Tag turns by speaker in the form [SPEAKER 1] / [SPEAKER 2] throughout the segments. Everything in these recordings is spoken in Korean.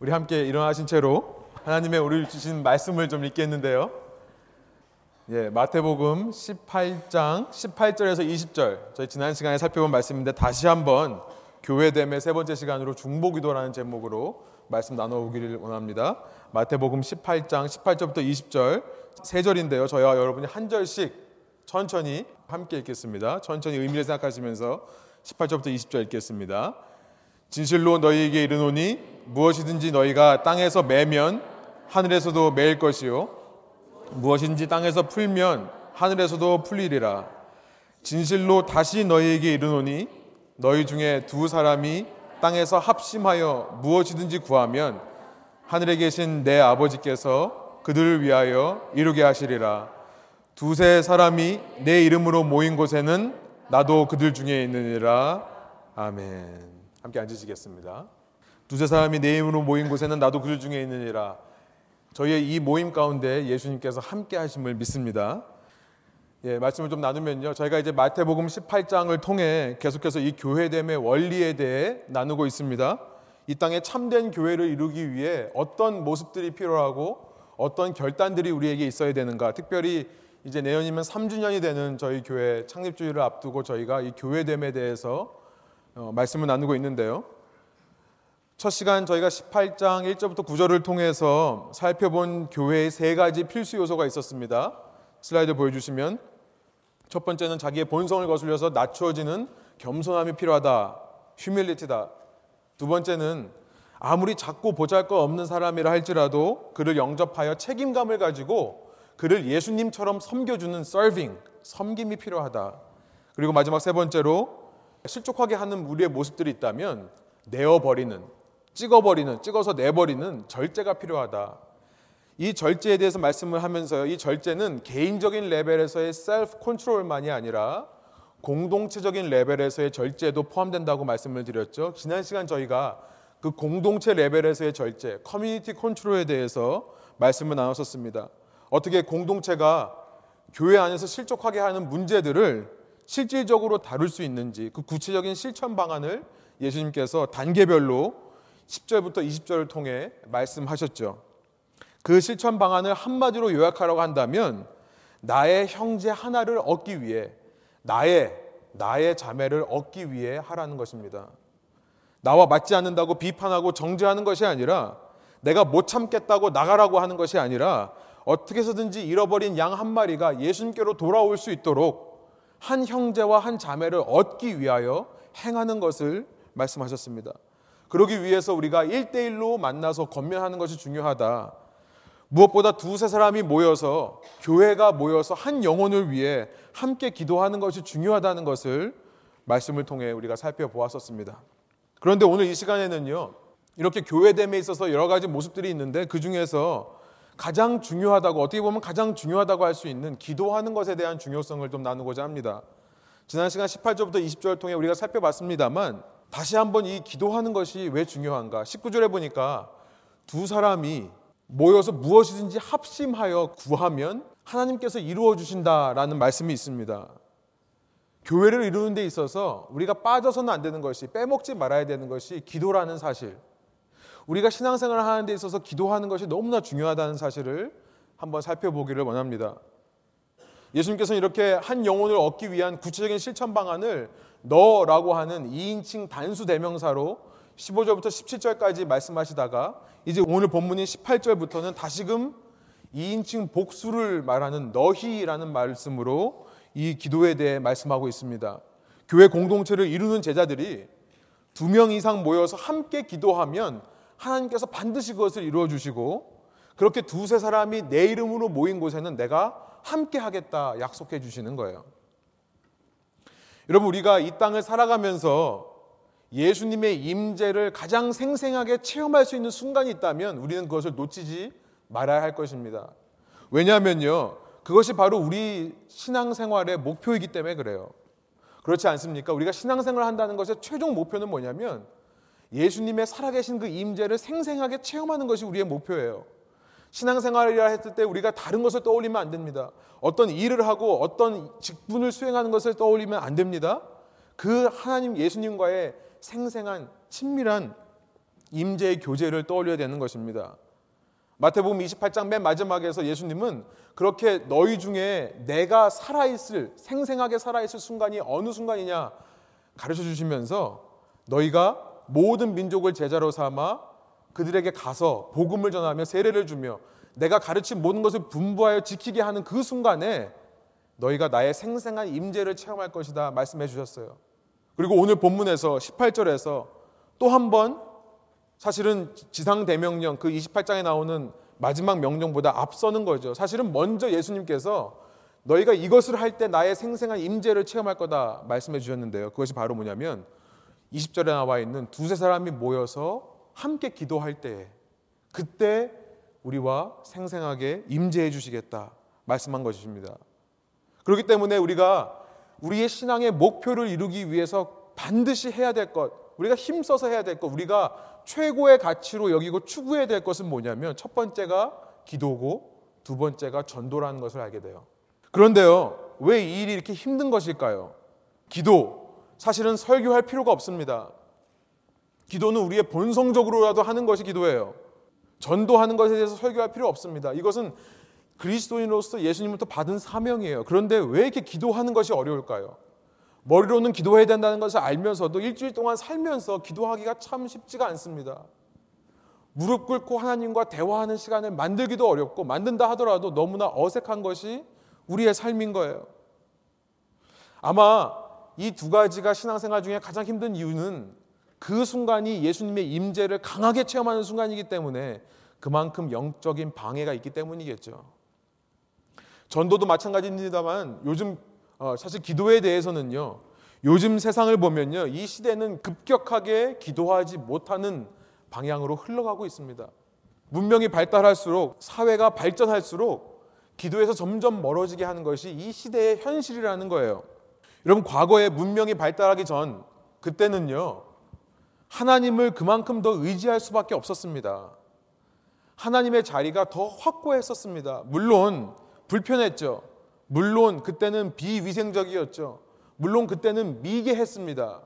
[SPEAKER 1] 우리 함께 일어나신 채로 하나님의 우리 주신 말씀을 좀 읽겠는데요. 예, 마태복음 18장 18절에서 20절 저희 지난 시간에 살펴본 말씀인데 다시 한번 교회됨의 세 번째 시간으로 중보기도라는 제목으로 말씀 나눠보기를 원합니다. 마태복음 18장 18절부터 20절 세 절인데요. 저희와 여러분이 한 절씩 천천히 함께 읽겠습니다. 천천히 의미를 생각하시면서 18절부터 20절 읽겠습니다. 진실로 너희에게 이르노니 무엇이든지 너희가 땅에서 매면 하늘에서도 매일 것이요 무엇인지 땅에서 풀면 하늘에서도 풀리리라. 진실로 다시 너희에게 이르노니 너희 중에 두 사람이 땅에서 합심하여 무엇이든지 구하면 하늘에 계신 내 아버지께서 그들을 위하여 이루게 하시리라. 두세 사람이 내 이름으로 모인 곳에는 나도 그들 중에 있느니라. 아멘. 함께 앉으시겠습니다. 두세 사람이 내 이름으로 모인 곳에는 나도 그들 중에 있느니라. 저희의 이 모임 가운데 예수님께서 함께 하심을 믿습니다. 예, 말씀을 좀 나누면요. 저희가 이제 마태복음 18장을 통해 계속해서 이 교회됨의 원리에 대해 나누고 있습니다. 이 땅에 참된 교회를 이루기 위해 어떤 모습들이 필요하고 어떤 결단들이 우리에게 있어야 되는가. 특별히 이제 내년이면 3주년이 되는 저희 교회 창립주의를 앞두고 저희가 이 교회됨에 대해서 어, 말씀을 나누고 있는데요. 첫 시간 저희가 18장 1절부터 9절을 통해서 살펴본 교회의 세 가지 필수 요소가 있었습니다. 슬라이드 보여주시면 첫 번째는 자기의 본성을 거슬려서 낮추어지는 겸손함이 필요하다. 휴밀리티다. 두 번째는 아무리 작고 보잘것 없는 사람이라 할지라도 그를 영접하여 책임감을 가지고 그를 예수님처럼 섬겨주는 serving, 섬김이 필요하다. 그리고 마지막 세 번째로 실족하게 하는 우리의 모습들이 있다면 내어버리는, 찍어버리는, 찍어서 내버리는 절제가 필요하다. 이 절제에 대해서 말씀을 하면서요. 이 절제는 개인적인 레벨에서의 셀프 컨트롤만이 아니라 공동체적인 레벨에서의 절제도 포함된다고 말씀을 드렸죠. 지난 시간 저희가 그 공동체 레벨에서의 절제, community control에 대해서 말씀을 나눴었습니다. 어떻게 공동체가 교회 안에서 실족하게 하는 문제들을 실질적으로 다룰 수 있는지 그 구체적인 실천 방안을 예수님께서 단계별로 10절부터 20절을 통해 말씀하셨죠. 그 실천 방안을 한마디로 요약하라고 한다면 나의 형제 하나를 얻기 위해 나의 나의 자매를 얻기 위해 하라는 것입니다. 나와 맞지 않는다고 비판하고 정죄하는 것이 아니라 내가 못 참겠다고 나가라고 하는 것이 아니라 어떻게 해서든지 잃어버린 양 한 마리가 예수님께로 돌아올 수 있도록 한 형제와 한 자매를 얻기 위하여 행하는 것을 말씀하셨습니다. 그러기 위해서 우리가 1대1로 만나서 건면하는 것이 중요하다. 무엇보다 두세 사람이 모여서 교회가 모여서 한 영혼을 위해 함께 기도하는 것이 중요하다는 것을 말씀을 통해 우리가 살펴보았었습니다. 그런데 오늘 이 시간에는요. 이렇게 교회됨에 있어서 여러 가지 모습들이 있는데 그 중에서 가장 중요하다고 어떻게 보면 가장 중요하다고 할 수 있는 기도하는 것에 대한 중요성을 좀 나누고자 합니다. 지난 시간 18절부터 20절을 통해 우리가 살펴봤습니다만 다시 한번 이 기도하는 것이 왜 중요한가? 19절에 보니까 두 사람이 모여서 무엇이든지 합심하여 구하면 하나님께서 이루어 주신다라는 말씀이 있습니다. 교회를 이루는 데 있어서 우리가 빠져서는 안 되는 것이 빼먹지 말아야 되는 것이 기도라는 사실. 우리가 신앙생활을 하는 데 있어서 기도하는 것이 너무나 중요하다는 사실을 한번 살펴보기를 원합니다. 예수님께서는 이렇게 한 영혼을 얻기 위한 구체적인 실천 방안을 너라고 하는 2인칭 단수 대명사로 15절부터 17절까지 말씀하시다가 이제 오늘 본문인 18절부터는 다시금 2인칭 복수를 말하는 너희라는 말씀으로 이 기도에 대해 말씀하고 있습니다. 교회 공동체를 이루는 제자들이 두 명 이상 모여서 함께 기도하면 하나님께서 반드시 그것을 이루어 주시고 그렇게 두세 사람이 내 이름으로 모인 곳에는 내가 함께 하겠다 약속해 주시는 거예요. 여러분 우리가 이 땅을 살아가면서 예수님의 임재를 가장 생생하게 체험할 수 있는 순간이 있다면 우리는 그것을 놓치지 말아야 할 것입니다. 왜냐하면요. 그것이 바로 우리 신앙생활의 목표이기 때문에 그래요. 그렇지 않습니까? 우리가 신앙생활을 한다는 것의 최종 목표는 뭐냐면 예수님의 살아계신 그 임재를 생생하게 체험하는 것이 우리의 목표예요. 신앙생활이라 했을 때 우리가 다른 것을 떠올리면 안 됩니다. 어떤 일을 하고 어떤 직분을 수행하는 것을 떠올리면 안 됩니다. 그 하나님 예수님과의 생생한 친밀한 임재의 교제를 떠올려야 되는 것입니다. 마태복음 28장 맨 마지막에서 예수님은 그렇게 너희 중에 내가 살아있을 생생하게 살아있을 순간이 어느 순간이냐 가르쳐 주시면서 너희가 모든 민족을 제자로 삼아 그들에게 가서 복음을 전하며 세례를 주며 내가 가르친 모든 것을 분부하여 지키게 하는 그 순간에 너희가 나의 생생한 임재를 체험할 것이다 말씀해 주셨어요. 그리고 오늘 본문에서 18절에서 또 한 번 사실은 지상 대명령 그 28장에 나오는 마지막 명령보다 앞서는 거죠. 사실은 먼저 예수님께서 너희가 이것을 할 때 나의 생생한 임재를 체험할 거다 말씀해 주셨는데요. 그것이 바로 뭐냐면 20절에 나와 있는 두세 사람이 모여서 함께 기도할 때에 그때 우리와 생생하게 임재해 주시겠다 말씀한 것입니다. 그렇기 때문에 우리가 우리의 신앙의 목표를 이루기 위해서 반드시 해야 될 것, 우리가 힘써서 해야 될 것, 우리가 최고의 가치로 여기고 추구해야 될 것은 뭐냐면 첫 번째가 기도고 두 번째가 전도라는 것을 알게 돼요. 그런데요, 왜 이 일이 이렇게 힘든 것일까요? 기도, 사실은 설교할 필요가 없습니다. 기도는 우리의 본성적으로라도 하는 것이 기도예요. 전도하는 것에 대해서 설교할 필요 없습니다. 이것은 그리스도인으로서 예수님부터 받은 사명이에요. 그런데 왜 이렇게 기도하는 것이 어려울까요? 머리로는 기도해야 된다는 것을 알면서도 일주일 동안 살면서 기도하기가 참 쉽지가 않습니다. 무릎 꿇고 하나님과 대화하는 시간을 만들기도 어렵고 만든다 하더라도 너무나 어색한 것이 우리의 삶인 거예요. 아마 이 두 가지가 신앙생활 중에 가장 힘든 이유는 그 순간이 예수님의 임재를 강하게 체험하는 순간이기 때문에 그만큼 영적인 방해가 있기 때문이겠죠. 전도도 마찬가지입니다만 요즘 어, 사실 기도에 대해서는요. 요즘 세상을 보면요. 이 시대는 급격하게 기도하지 못하는 방향으로 흘러가고 있습니다. 문명이 발달할수록 사회가 발전할수록 기도에서 점점 멀어지게 하는 것이 이 시대의 현실이라는 거예요. 여러분 과거에 문명이 발달하기 전 그때는요. 하나님을 그만큼 더 의지할 수밖에 없었습니다. 하나님의 자리가 더 확고했었습니다. 물론 불편했죠. 물론 그때는 비위생적이었죠. 물론 그때는 미개했습니다.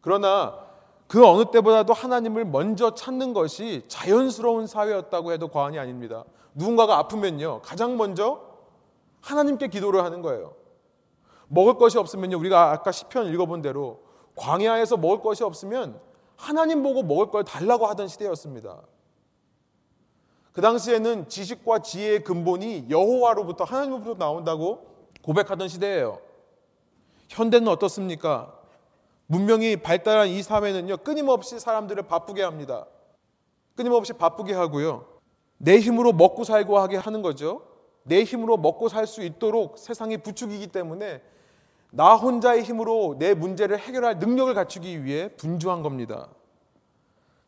[SPEAKER 1] 그러나 그 어느 때보다도 하나님을 먼저 찾는 것이 자연스러운 사회였다고 해도 과언이 아닙니다. 누군가가 아프면요. 가장 먼저 하나님께 기도를 하는 거예요. 먹을 것이 없으면요. 우리가 아까 시편 읽어본 대로 광야에서 먹을 것이 없으면 하나님 보고 먹을 걸 달라고 하던 시대였습니다. 그 당시에는 지식과 지혜의 근본이 여호와로부터 하나님으로부터 나온다고 고백하던 시대예요. 현대는 어떻습니까? 문명이 발달한 이 사회는요, 끊임없이 사람들을 바쁘게 합니다. 끊임없이 바쁘게 하고요. 내 힘으로 먹고 살고 하게 하는 거죠. 내 힘으로 먹고 살 수 있도록 세상이 부추기기 때문에 나 혼자의 힘으로 내 문제를 해결할 능력을 갖추기 위해 분주한 겁니다.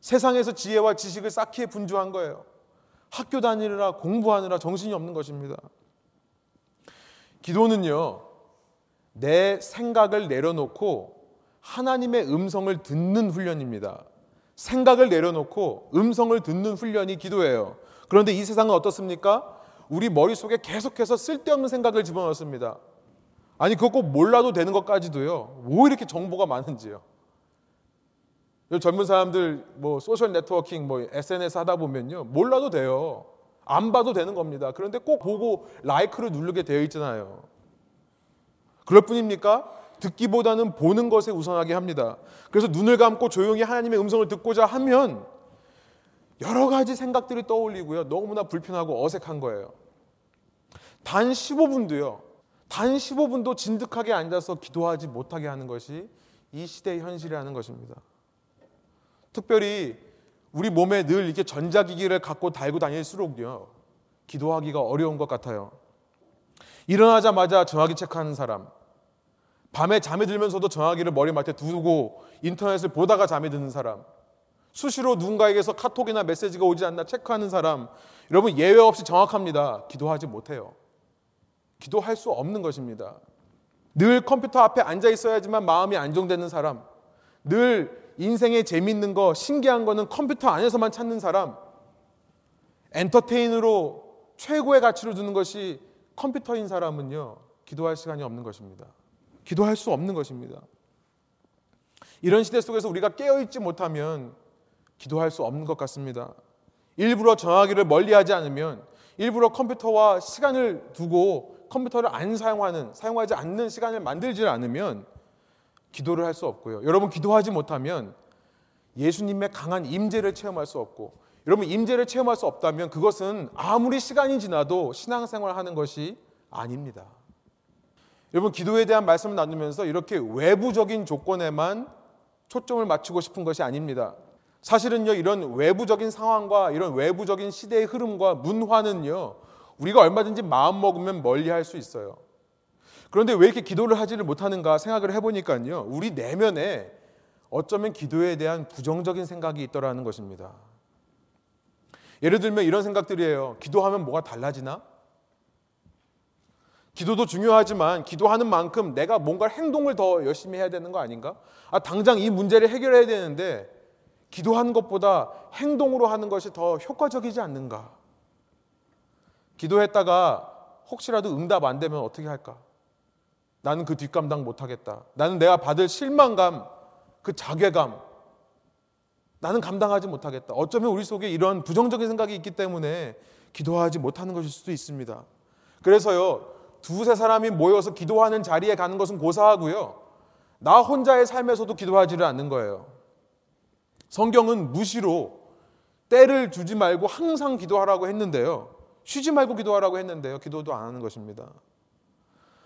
[SPEAKER 1] 세상에서 지혜와 지식을 쌓기에 분주한 거예요. 학교 다니느라 공부하느라 정신이 없는 것입니다. 기도는요, 내 생각을 내려놓고 하나님의 음성을 듣는 훈련입니다. 생각을 내려놓고 음성을 듣는 훈련이 기도예요. 그런데 이 세상은 어떻습니까? 우리 머릿속에 계속해서 쓸데없는 생각을 집어넣습니다. 아니 그거 꼭 몰라도 되는 것까지도요. 뭐 이렇게 정보가 많은지요. 젊은 사람들 뭐 소셜 네트워킹 뭐 SNS 하다 보면요. 몰라도 돼요. 안 봐도 되는 겁니다. 그런데 꼭 보고 라이크를 누르게 되어 있잖아요. 그럴 뿐입니까? 듣기보다는 보는 것에 우선하게 합니다. 그래서 눈을 감고 조용히 하나님의 음성을 듣고자 하면 여러 가지 생각들이 떠올리고요. 너무나 불편하고 어색한 거예요. 단 15분도요. 단 15분도 진득하게 앉아서 기도하지 못하게 하는 것이 이 시대의 현실이라는 것입니다. 특별히 우리 몸에 늘 이렇게 전자기기를 갖고 달고 다닐수록요, 기도하기가 어려운 것 같아요. 일어나자마자 전화기 체크하는 사람, 밤에 잠이 들면서도 전화기를 머리맡에 두고 인터넷을 보다가 잠이 드는 사람, 수시로 누군가에게서 카톡이나 메시지가 오지 않나 체크하는 사람, 여러분 예외 없이 정확합니다. 기도하지 못해요. 기도할 수 없는 것입니다. 늘 컴퓨터 앞에 앉아 있어야지만 마음이 안정되는 사람, 늘 인생에 재밌는 거, 신기한 거는 컴퓨터 안에서만 찾는 사람, 엔터테인으로 최고의 가치를 두는 것이 컴퓨터인 사람은요, 기도할 시간이 없는 것입니다. 기도할 수 없는 것입니다. 이런 시대 속에서 우리가 깨어있지 못하면 기도할 수 없는 것 같습니다. 일부러 전화기를 멀리 하지 않으면 일부러 컴퓨터와 시간을 두고 컴퓨터를 안 사용하는 사용하지 않는 시간을 만들지 않으면 기도를 할 수 없고요. 여러분 기도하지 못하면 예수님의 강한 임재를 체험할 수 없고 여러분 임재를 체험할 수 없다면 그것은 아무리 시간이 지나도 신앙생활 하는 것이 아닙니다. 여러분 기도에 대한 말씀을 나누면서 이렇게 외부적인 조건에만 초점을 맞추고 싶은 것이 아닙니다. 사실은요 이런 외부적인 상황과 이런 외부적인 시대의 흐름과 문화는요 우리가 얼마든지 마음 먹으면 멀리 할 수 있어요. 그런데 왜 이렇게 기도를 하지를 못하는가 생각을 해보니까요 우리 내면에 어쩌면 기도에 대한 부정적인 생각이 있더라는 것입니다. 예를 들면 이런 생각들이에요. 기도하면 뭐가 달라지나? 기도도 중요하지만 기도하는 만큼 내가 뭔가 행동을 더 열심히 해야 되는 거 아닌가? 아, 당장 이 문제를 해결해야 되는데 기도하는 것보다 행동으로 하는 것이 더 효과적이지 않는가? 기도했다가 혹시라도 응답 안 되면 어떻게 할까? 나는 그 뒷감당 못 하겠다. 나는 내가 받을 실망감, 그 자괴감, 나는 감당하지 못하겠다. 어쩌면 우리 속에 이런 부정적인 생각이 있기 때문에 기도하지 못하는 것일 수도 있습니다. 그래서요, 두세 사람이 모여서 기도하는 자리에 가는 것은 고사하고요. 나 혼자의 삶에서도 기도하지를 않는 거예요. 성경은 무시로 때를 주지 말고 항상 기도하라고 했는데요. 쉬지 말고 기도하라고 했는데요. 기도도 안 하는 것입니다.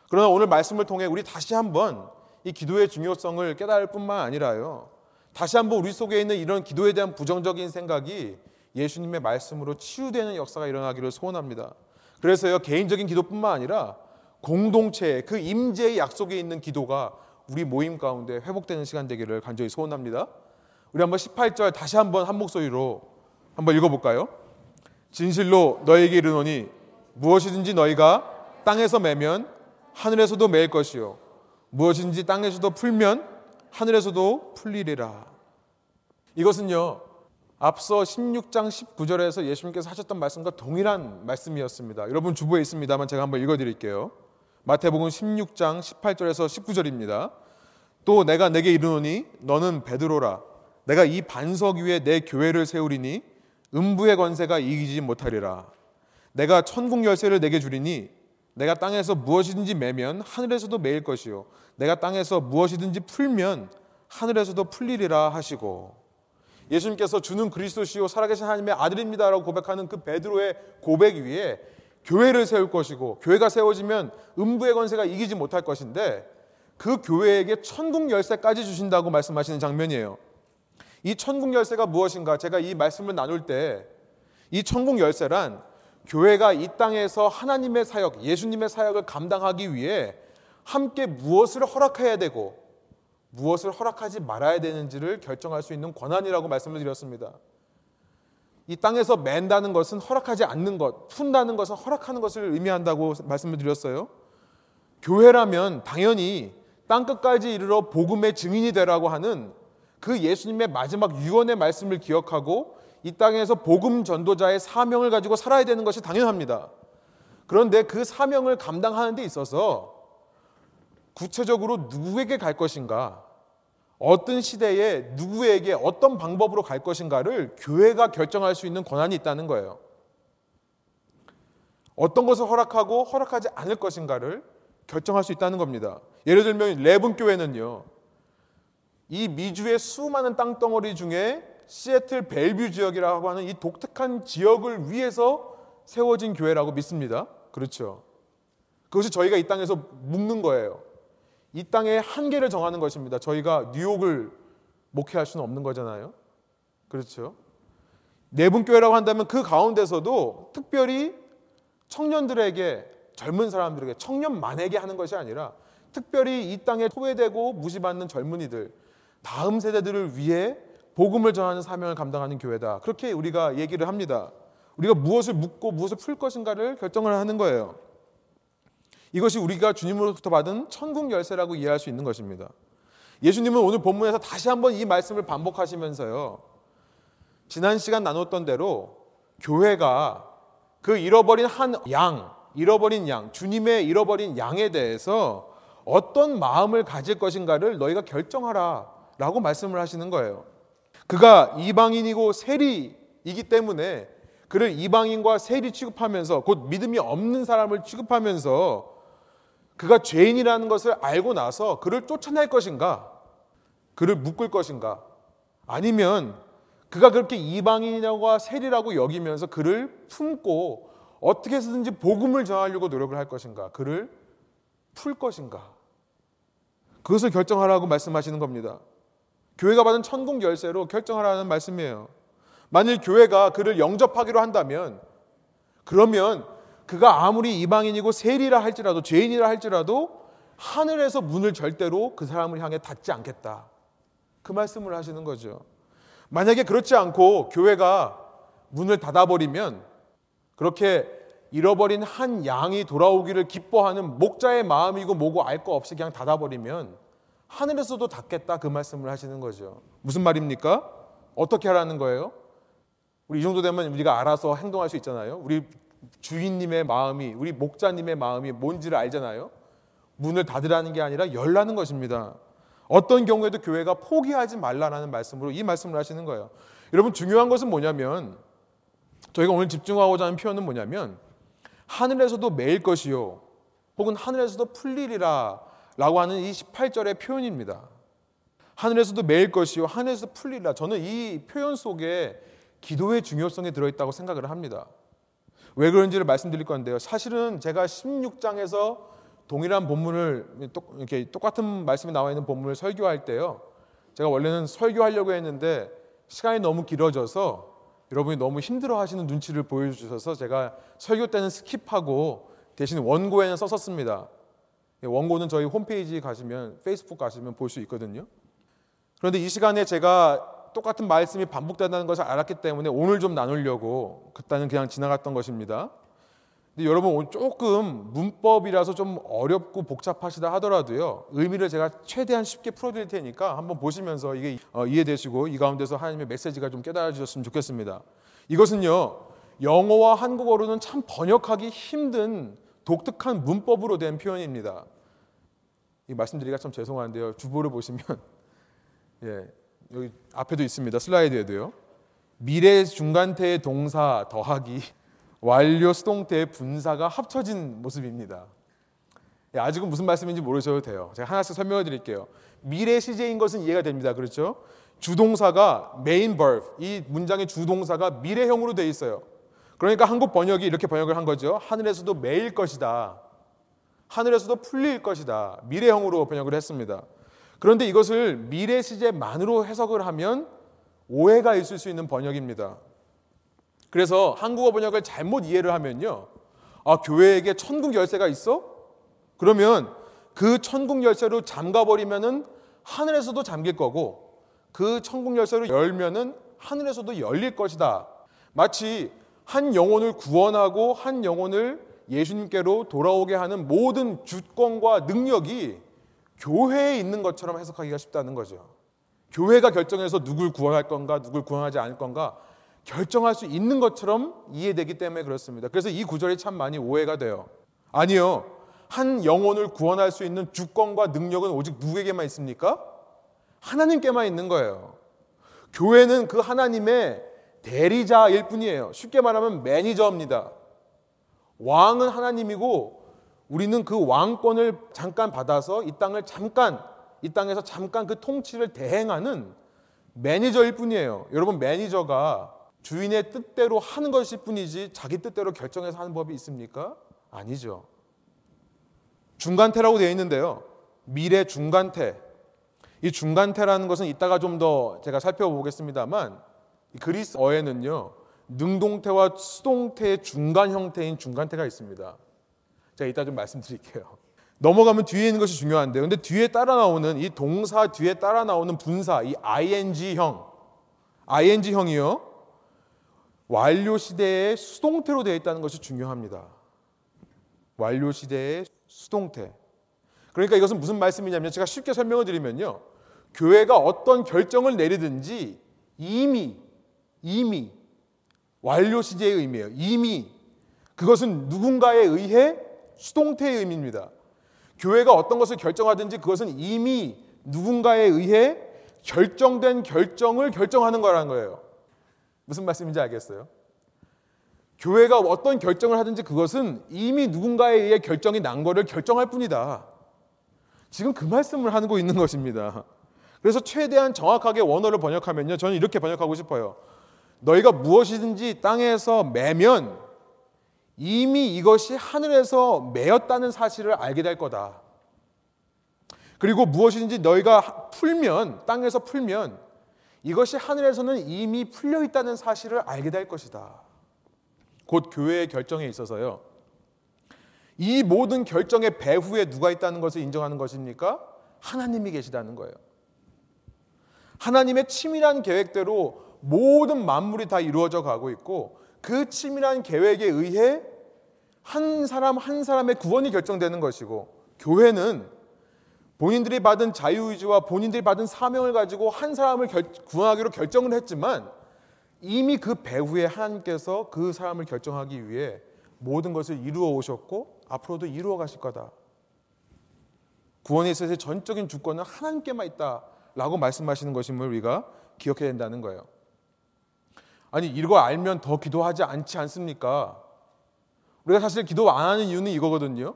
[SPEAKER 1] 그러나 오늘 말씀을 통해 우리 다시 한번 이 기도의 중요성을 깨달을 뿐만 아니라요. 다시 한번 우리 속에 있는 이런 기도에 대한 부정적인 생각이 예수님의 말씀으로 치유되는 역사가 일어나기를 소원합니다. 그래서요 개인적인 기도뿐만 아니라 공동체 그 임재의 약속에 있는 기도가 우리 모임 가운데 회복되는 시간 되기를 간절히 소원합니다. 우리 한번 18절 다시 한번 한 목소리로 한번 읽어 볼까요? 진실로 너에게 이르노니 무엇이든지 너희가 땅에서 매면 하늘에서도 매일 것이요 무엇인지 땅에서도 풀면 하늘에서도 풀리리라. 이것은요. 앞서 16장 19절에서 예수님께서 하셨던 말씀과 동일한 말씀이었습니다. 여러분 주부에 있습니다만 제가 한번 읽어 드릴게요. 마태복음 16장 18절에서 19절입니다. 또 내가 내게 이르노니 너는 베드로라 내가 이 반석 위에 내 교회를 세우리니 음부의 권세가 이기지 못하리라. 내가 천국 열쇠를 내게 주리니 내가 땅에서 무엇이든지 매면 하늘에서도 매일 것이요 내가 땅에서 무엇이든지 풀면 하늘에서도 풀리리라 하시고 예수님께서 주는 그리스도시요 살아계신 하나님의 아들입니다라고 고백하는 그 베드로의 고백 위에 교회를 세울 것이고 교회가 세워지면 음부의 권세가 이기지 못할 것인데 그 교회에게 천국 열쇠까지 주신다고 말씀하시는 장면이에요. 이 천국 열쇠가 무엇인가? 제가 이 말씀을 나눌 때 이 천국 열쇠란 교회가 이 땅에서 하나님의 사역, 예수님의 사역을 감당하기 위해 함께 무엇을 허락해야 되고 무엇을 허락하지 말아야 되는지를 결정할 수 있는 권한이라고 말씀을 드렸습니다. 이 땅에서 맨다는 것은 허락하지 않는 것, 푼다는 것은 허락하는 것을 의미한다고 말씀을 드렸어요. 교회라면 당연히 땅 끝까지 이르러 복음의 증인이 되라고 하는 그 예수님의 마지막 유언의 말씀을 기억하고 이 땅에서 복음 전도자의 사명을 가지고 살아야 되는 것이 당연합니다. 그런데 그 사명을 감당하는 데 있어서 구체적으로 누구에게 갈 것인가, 어떤 시대에 누구에게 어떤 방법으로 갈 것인가를 교회가 결정할 수 있는 권한이 있다는 거예요. 어떤 것을 허락하고 허락하지 않을 것인가를 결정할 수 있다는 겁니다. 예를 들면 레븐 교회는요. 이 미주의 수많은 땅덩어리 중에 시애틀 벨뷰 지역이라고 하는 이 독특한 지역을 위해서 세워진 교회라고 믿습니다. 그렇죠. 그것이 저희가 이 땅에서 묵는 거예요. 이 땅의 한계를 정하는 것입니다. 저희가 뉴욕을 목회할 수는 없는 거잖아요. 그렇죠. 내분교회라고 한다면 그 가운데서도 특별히 청년들에게 젊은 사람들에게 청년만에게 하는 것이 아니라 특별히 이 땅에 소외되고 무시받는 젊은이들 다음 세대들을 위해 복음을 전하는 사명을 감당하는 교회다. 그렇게 우리가 얘기를 합니다. 우리가 무엇을 묻고 무엇을 풀 것인가를 결정을 하는 거예요. 이것이 우리가 주님으로부터 받은 천국 열쇠라고 이해할 수 있는 것입니다. 예수님은 오늘 본문에서 다시 한번 이 말씀을 반복하시면서요. 지난 시간 나눴던 대로 교회가 그 잃어버린 한 양, 잃어버린 양, 주님의 잃어버린 양에 대해서 어떤 마음을 가질 것인가를 너희가 결정하라 라고 말씀을 하시는 거예요. 그가 이방인이고 세리이기 때문에 그를 이방인과 세리 취급하면서 곧 믿음이 없는 사람을 취급하면서 그가 죄인이라는 것을 알고 나서 그를 쫓아낼 것인가? 그를 묶을 것인가? 아니면 그가 그렇게 이방인이라고 세리라고 여기면서 그를 품고 어떻게 해서든지 복음을 전하려고 노력을 할 것인가? 그를 풀 것인가? 그것을 결정하라고 말씀하시는 겁니다. 교회가 받은 천국 열쇠로 결정하라는 말씀이에요. 만일 교회가 그를 영접하기로 한다면 그러면 그가 아무리 이방인이고 세리라 할지라도 죄인이라 할지라도 하늘에서 문을 절대로 그 사람을 향해 닫지 않겠다. 그 말씀을 하시는 거죠. 만약에 그렇지 않고 교회가 문을 닫아버리면 그렇게 잃어버린 한 양이 돌아오기를 기뻐하는 목자의 마음이고 뭐고 알 거 없이 그냥 닫아버리면 하늘에서도 닫겠다 그 말씀을 하시는 거죠. 무슨 말입니까? 어떻게 하라는 거예요? 우리 이 정도 되면 우리가 알아서 행동할 수 있잖아요. 우리 주인님의 마음이, 우리 목자님의 마음이 뭔지를 알잖아요. 문을 닫으라는 게 아니라 열라는 것입니다. 어떤 경우에도 교회가 포기하지 말라는 말씀으로 이 말씀을 하시는 거예요. 여러분 중요한 것은 뭐냐면 저희가 오늘 집중하고자 하는 표현은 뭐냐면 하늘에서도 매일 것이요 혹은 하늘에서도 풀리리라 라고 하는 이 18절의 표현입니다. 하늘에서도 매일 것이요 하늘에서 풀리리라 저는 이 표현 속에 기도의 중요성이 들어 있다고 생각을 합니다. 왜 그런지를 말씀드릴 건데요. 사실은 제가 16장에서 동일한 본문을 이렇게 똑같은 말씀이 나와 있는 본문을 설교할 때요. 제가 원래는 설교하려고 했는데 시간이 너무 길어져서 여러분이 너무 힘들어 하시는 눈치를 보여주셔서 제가 설교 때는 skip하고 대신 원고에는 썼었습니다. 원고는 저희 홈페이지 가시면 페이스북 가시면 볼 수 있거든요. 그런데 이 시간에 제가 똑같은 말씀이 반복된다는 것을 알았기 때문에 오늘 좀 나누려고 그때는 그냥 지나갔던 것입니다. 근데 여러분 조금 문법이라서 좀 어렵고 복잡하시다 하더라도요 의미를 제가 최대한 쉽게 풀어드릴 테니까 한번 보시면서 이게 어, 이해되시고 이 가운데서 하나님의 메시지가 좀 깨달아지셨으면 좋겠습니다. 이것은요 영어와 한국어로는 참 번역하기 힘든 독특한 문법으로 된 표현입니다. 이 말씀드리기가 참 죄송한데요 주보를 보시면 예 여기 앞에도 있습니다. 슬라이드에도요. 미래 중간태의 동사 더하기 완료 수동태의 분사가 합쳐진 모습입니다. 예, 아직은 무슨 말씀인지 모르셔도 돼요. 제가 하나씩 설명해 드릴게요. 미래 시제인 것은 이해가 됩니다. 그렇죠? 주동사가 main verb, 이 문장의 주동사가 미래형으로 되어 있어요. 그러니까 한국 번역이 이렇게 번역을 한 거죠. 하늘에서도 매일 것이다. 하늘에서도 풀릴 것이다. 미래형으로 번역을 했습니다. 그런데 이것을 미래 시제만으로 해석을 하면 오해가 있을 수 있는 번역입니다. 그래서 한국어 번역을 잘못 이해를 하면요. 아, 교회에게 천국 열쇠가 있어? 그러면 그 천국 열쇠로 잠가 버리면은 하늘에서도 잠길 거고 그 천국 열쇠로 열면은 하늘에서도 열릴 것이다. 마치 한 영혼을 구원하고 한 영혼을 예수님께로 돌아오게 하는 모든 주권과 능력이 교회에 있는 것처럼 해석하기가 쉽다는 거죠. 교회가 결정해서 누굴 구원할 건가, 누굴 구원하지 않을 건가 결정할 수 있는 것처럼 이해되기 때문에 그렇습니다. 그래서 이 구절이 참 많이 오해가 돼요. 아니요. 한 영혼을 구원할 수 있는 주권과 능력은 오직 누구에게만 있습니까? 하나님께만 있는 거예요. 교회는 그 하나님의 대리자일 뿐이에요. 쉽게 말하면 매니저입니다. 왕은 하나님이고 우리는 그 왕권을 잠깐 받아서 이 땅을 잠깐 이 땅에서 잠깐 그 통치를 대행하는 매니저일 뿐이에요. 여러분 매니저가 주인의 뜻대로 하는 것일 뿐이지 자기 뜻대로 결정해서 하는 법이 있습니까? 아니죠. 중간태라고 되어 있는데요. 미래 중간태. 이 중간태라는 것은 이따가 좀 더 제가 살펴보겠습니다만 그리스어에는요. 능동태와 수동태의 중간 형태인 중간태가 있습니다. 제가 이따 좀 말씀드릴게요. 넘어가면 뒤에 있는 것이 중요한데, 근데 뒤에 따라 나오는 이 동사 뒤에 따라 나오는 분사, 이 ing형, ing형이요. 완료 시대의 수동태로 되어 있다는 것이 중요합니다. 완료 시대의 수동태. 그러니까 이것은 무슨 말씀이냐면 제가 쉽게 설명을 드리면요. 교회가 어떤 결정을 내리든지 이미 이미 완료 시제의 의미예요. 이미 그것은 누군가에 의해 수동태의 의미입니다. 교회가 어떤 것을 결정하든지 그것은 이미 누군가에 의해 결정된 결정을 결정하는 거라는 거예요. 무슨 말씀인지 알겠어요? 교회가 어떤 결정을 하든지 그것은 이미 누군가에 의해 결정이 난 거를 결정할 뿐이다. 지금 그 말씀을 하고 있는 것입니다. 그래서 최대한 정확하게 원어를 번역하면요. 저는 이렇게 번역하고 싶어요. 너희가 무엇이든지 땅에서 매면 이미 이것이 하늘에서 매였다는 사실을 알게 될 거다. 그리고 무엇이든지 너희가 풀면, 땅에서 풀면 이것이 하늘에서는 이미 풀려 있다는 사실을 알게 될 것이다. 곧 교회의 결정에 있어서요. 이 모든 결정의 배후에 누가 있다는 것을 인정하는 것입니까? 하나님이 계시다는 거예요. 하나님의 치밀한 계획대로 모든 만물이 다 이루어져 가고 있고 그 치밀한 계획에 의해 한 사람 한 사람의 구원이 결정되는 것이고 교회는 본인들이 받은 자유의지와 본인들이 받은 사명을 가지고 한 사람을 결, 구원하기로 결정을 했지만 이미 그 배후에 하나님께서 그 사람을 결정하기 위해 모든 것을 이루어 오셨고 앞으로도 이루어 가실 거다. 구원에 있어서의 전적인 주권은 하나님께만 있다라고 말씀하시는 것임을 우리가 기억해야 된다는 거예요. 아니 이거 알면 더 기도하지 않지 않습니까? 우리가 사실 기도 안 하는 이유는 이거거든요.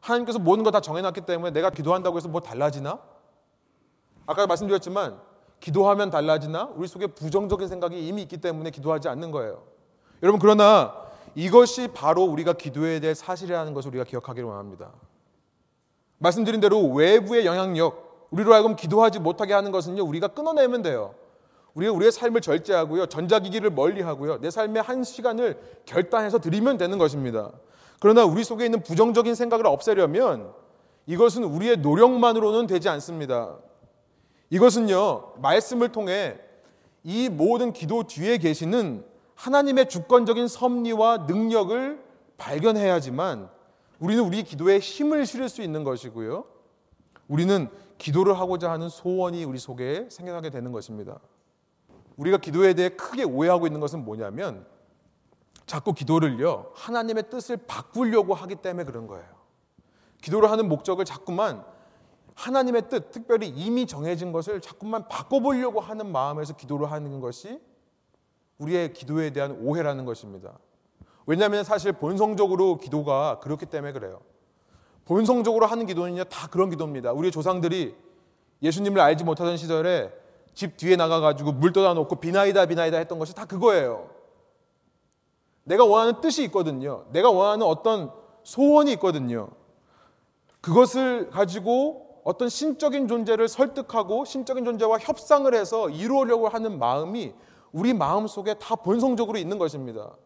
[SPEAKER 1] 하나님께서 모든 거 다 정해놨기 때문에 내가 기도한다고 해서 뭐 달라지나? 아까 말씀드렸지만 기도하면 달라지나? 우리 속에 부정적인 생각이 이미 있기 때문에 기도하지 않는 거예요. 여러분 그러나 이것이 바로 우리가 기도해야 될 사실이라는 것을 우리가 기억하기를 원합니다. 말씀드린 대로 외부의 영향력, 우리로 하여금 기도하지 못하게 하는 것은요, 우리가 끊어내면 돼요. 우리가 우리의 삶을 절제하고요, 전자기기를 멀리하고요, 내 삶의 한 시간을 결단해서 드리면 되는 것입니다. 그러나 우리 속에 있는 부정적인 생각을 없애려면 이것은 우리의 노력만으로는 되지 않습니다. 이것은요, 말씀을 통해 이 모든 기도 뒤에 계시는 하나님의 주권적인 섭리와 능력을 발견해야지만 우리는 우리 기도에 힘을 실을 수 있는 것이고요. 우리는 기도를 하고자 하는 소원이 우리 속에 생겨나게 되는 것입니다. 우리가 기도에 대해 크게 오해하고 있는 것은 뭐냐면 자꾸 기도를요, 하나님의 뜻을 바꾸려고 하기 때문에 그런 거예요. 기도를 하는 목적을 자꾸만 하나님의 뜻, 특별히 이미 정해진 것을 자꾸만 바꿔보려고 하는 마음에서 기도를 하는 것이 우리의 기도에 대한 오해라는 것입니다. 왜냐하면 사실 본성적으로 기도가 그렇기 때문에 그래요. 본성적으로 하는 기도는요, 다 그런 기도입니다. 우리 조상들이 예수님을 알지 못하던 시절에 집 뒤에 나가가지고 물 떠다 놓고 비나이다 비나이다 했던 것이 다 그거예요. 내가 원하는 뜻이 있거든요. 내가 원하는 어떤 소원이 있거든요. 그것을 가지고 어떤 신적인 존재를 설득하고 신적인 존재와 협상을 해서 이루려고 하는 마음이 우리 마음 속에 다 본성적으로 있는 것입니다.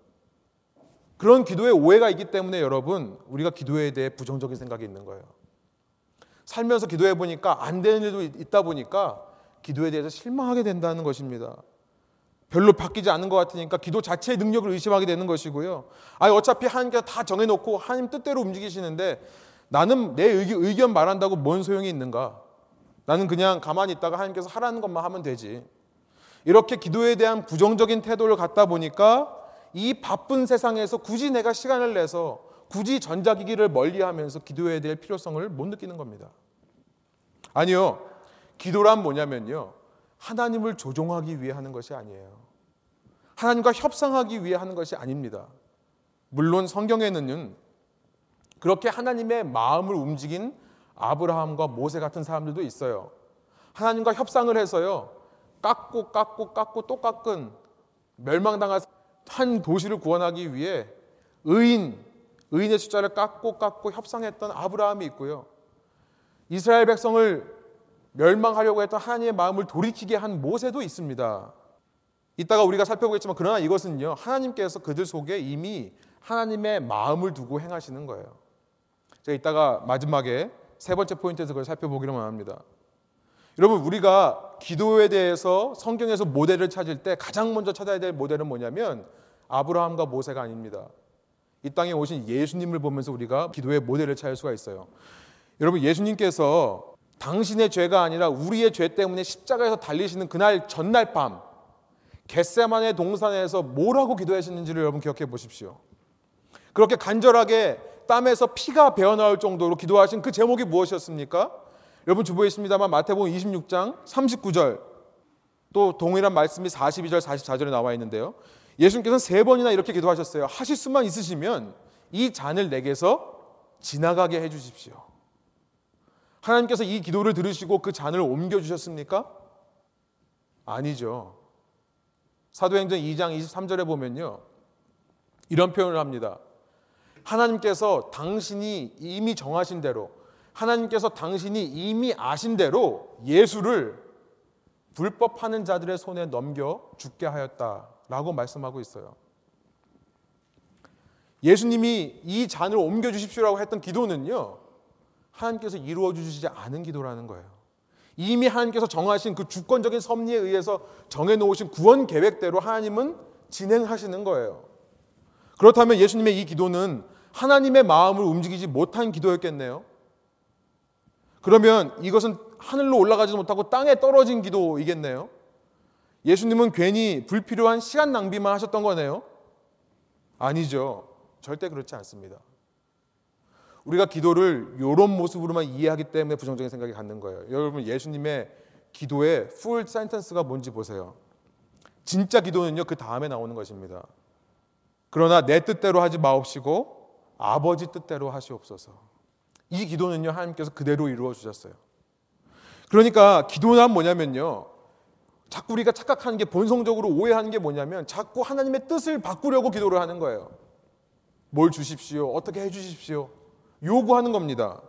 [SPEAKER 1] 그런 기도에 오해가 있기 때문에 여러분, 우리가 기도에 대해 부정적인 생각이 있는 거예요. 살면서 기도해 보니까 안 되는 일도 있다 보니까 기도에 대해서 실망하게 된다는 것입니다. 별로 바뀌지 않은 것 같으니까 기도 자체의 능력을 의심하게 되는 것이고요. 아, 어차피 하나님께서 다 정해놓고 하나님 뜻대로 움직이시는데 나는 내 의견 말한다고 뭔 소용이 있는가? 나는 그냥 가만히 있다가 하나님께서 하라는 것만 하면 되지. 이렇게 기도에 대한 부정적인 태도를 갖다 보니까 이 바쁜 세상에서 굳이 내가 시간을 내서 굳이 전자기기를 멀리 하면서 기도에 대해 필요성을 못 느끼는 겁니다. 아니요. 기도란 뭐냐면요. 하나님을 조종하기 위해 하는 것이 아니에요. 하나님과 협상하기 위해 하는 것이 아닙니다. 물론 성경에는 그렇게 하나님의 마음을 움직인 아브라함과 모세 같은 사람들도 있어요. 하나님과 협상을 해서요. 깎고 깎고 깎고 또 깎은 멸망당한 한 도시를 구원하기 위해 의인 의인의 숫자를 깎고 깎고 협상했던 아브라함이 있고요. 이스라엘 백성을 멸망하려고 했던 하나님의 마음을 돌이키게 한 모세도 있습니다. 이따가 우리가 살펴보겠지만 그러나 이것은요. 하나님께서 그들 속에 이미 하나님의 마음을 두고 행하시는 거예요. 제가 이따가 마지막에 세 번째 포인트에서 그걸 살펴보기로 합니다. 여러분 우리가 기도에 대해서 성경에서 모델을 찾을 때 가장 먼저 찾아야 될 모델은 뭐냐면 아브라함과 모세가 아닙니다. 이 땅에 오신 예수님을 보면서 우리가 기도의 모델을 찾을 수가 있어요. 여러분 예수님께서 당신의 죄가 아니라 우리의 죄 때문에 십자가에서 달리시는 그날 전날 밤 겟세만의 동산에서 뭐라고 기도하셨는지를 여러분 기억해 보십시오. 그렇게 간절하게 땀에서 피가 배어 나올 정도로 기도하신 그 제목이 무엇이었습니까? 여러분 주보에 있습니다만 마태복음 26장 39절 또 동일한 말씀이 42절 44절에 나와 있는데요. 예수님께서는 세 번이나 이렇게 기도하셨어요. 하실 수만 있으시면 이 잔을 내게서 지나가게 해 주십시오. 하나님께서 이 기도를 들으시고 그 잔을 옮겨 주셨습니까? 아니죠. 사도행전 2장 23절에 보면요. 이런 표현을 합니다. 하나님께서 당신이 이미 정하신 대로 하나님께서 당신이 이미 아신 대로 예수를 불법하는 자들의 손에 넘겨 죽게 하였다 라고 말씀하고 있어요. 예수님이 이 잔을 옮겨 주십시오라고 했던 기도는요. 하나님께서 이루어 주시지 않은 기도라는 거예요. 이미 하나님께서 정하신 그 주권적인 섭리에 의해서 정해 놓으신 구원 계획대로 하나님은 진행하시는 거예요. 그렇다면 예수님의 이 기도는 하나님의 마음을 움직이지 못한 기도였겠네요. 그러면 이것은 하늘로 올라가지도 못하고 땅에 떨어진 기도이겠네요. 예수님은 괜히 불필요한 시간 낭비만 하셨던 거네요. 아니죠. 절대 그렇지 않습니다. 우리가 기도를 이런 모습으로만 이해하기 때문에 부정적인 생각이 갖는 거예요. 여러분 예수님의 기도의 풀 센텐스가 뭔지 보세요. 진짜 기도는요 그 다음에 나오는 것입니다. 그러나 내 뜻대로 하지 마옵시고 아버지 뜻대로 하시옵소서. 이 기도는요 하나님께서 그대로 이루어 주셨어요. 그러니까 기도란 뭐냐면요. 자꾸 우리가 착각하는 게 본성적으로 오해하는 게 뭐냐면 자꾸 하나님의 뜻을 바꾸려고 기도를 하는 거예요. 뭘 주십시오. 어떻게 해 주십시오. 요구하는 겁니다.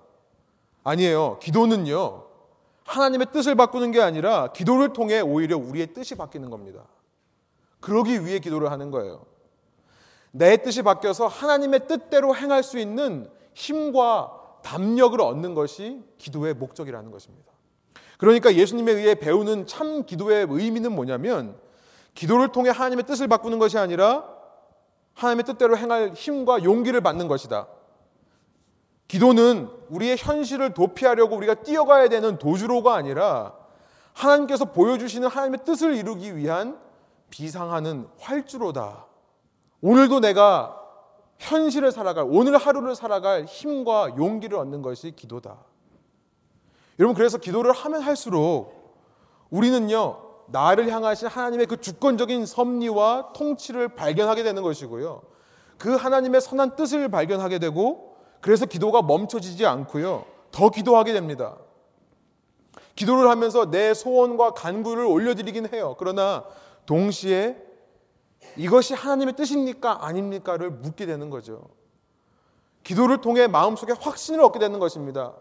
[SPEAKER 1] 아니에요. 기도는요. 하나님의 뜻을 바꾸는 게 아니라 기도를 통해 오히려 우리의 뜻이 바뀌는 겁니다. 그러기 위해 기도를 하는 거예요. 내 뜻이 바뀌어서 하나님의 뜻대로 행할 수 있는 힘과 담력을 얻는 것이 기도의 목적이라는 것입니다. 그러니까 예수님에 의해 배우는 참 기도의 의미는 뭐냐면 기도를 통해 하나님의 뜻을 바꾸는 것이 아니라 하나님의 뜻대로 행할 힘과 용기를 받는 것이다. 기도는 우리의 현실을 도피하려고 우리가 뛰어가야 되는 도주로가 아니라 하나님께서 보여주시는 하나님의 뜻을 이루기 위한 비상하는 활주로다. 오늘도 내가 현실을 살아갈, 오늘 하루를 살아갈 힘과 용기를 얻는 것이 기도다. 여러분, 그래서 기도를 하면 할수록 우리는요, 나를 향하신 하나님의 그 주권적인 섭리와 통치를 발견하게 되는 것이고요. 그 하나님의 선한 뜻을 발견하게 되고, 그래서 기도가 멈춰지지 않고요. 더 기도하게 됩니다. 기도를 하면서 내 소원과 간구를 올려드리긴 해요. 그러나 동시에 이것이 하나님의 뜻입니까? 아닙니까?를 묻게 되는 거죠. 기도를 통해 마음속에 확신을 얻게 되는 것입니다.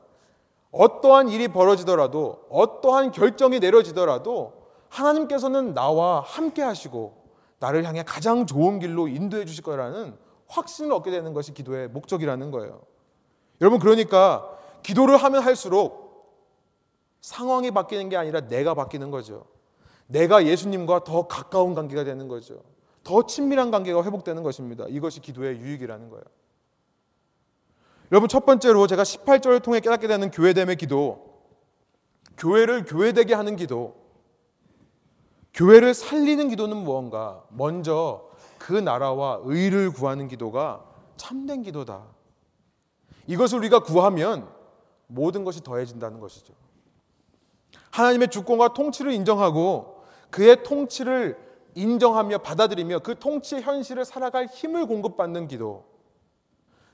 [SPEAKER 1] 어떠한 일이 벌어지더라도, 어떠한 결정이 내려지더라도, 하나님께서는 나와 함께 하시고, 나를 향해 가장 좋은 길로 인도해 주실 거라는 확신을 얻게 되는 것이 기도의 목적이라는 거예요. 여러분, 그러니까 기도를 하면 할수록 상황이 바뀌는 게 아니라 내가 바뀌는 거죠. 내가 예수님과 더 가까운 관계가 되는 거죠. 더 친밀한 관계가 회복되는 것입니다. 이것이 기도의 유익이라는 거예요. 여러분 첫 번째로 제가 18절을 통해 깨닫게 되는 교회됨의 기도, 교회를 교회되게 하는 기도, 교회를 살리는 기도는 무언가? 먼저 그 나라와 의를 구하는 기도가 참된 기도다. 이것을 우리가 구하면 모든 것이 더해진다는 것이죠. 하나님의 주권과 통치를 인정하고 그의 통치를 인정하며 받아들이며 그 통치의 현실을 살아갈 힘을 공급받는 기도.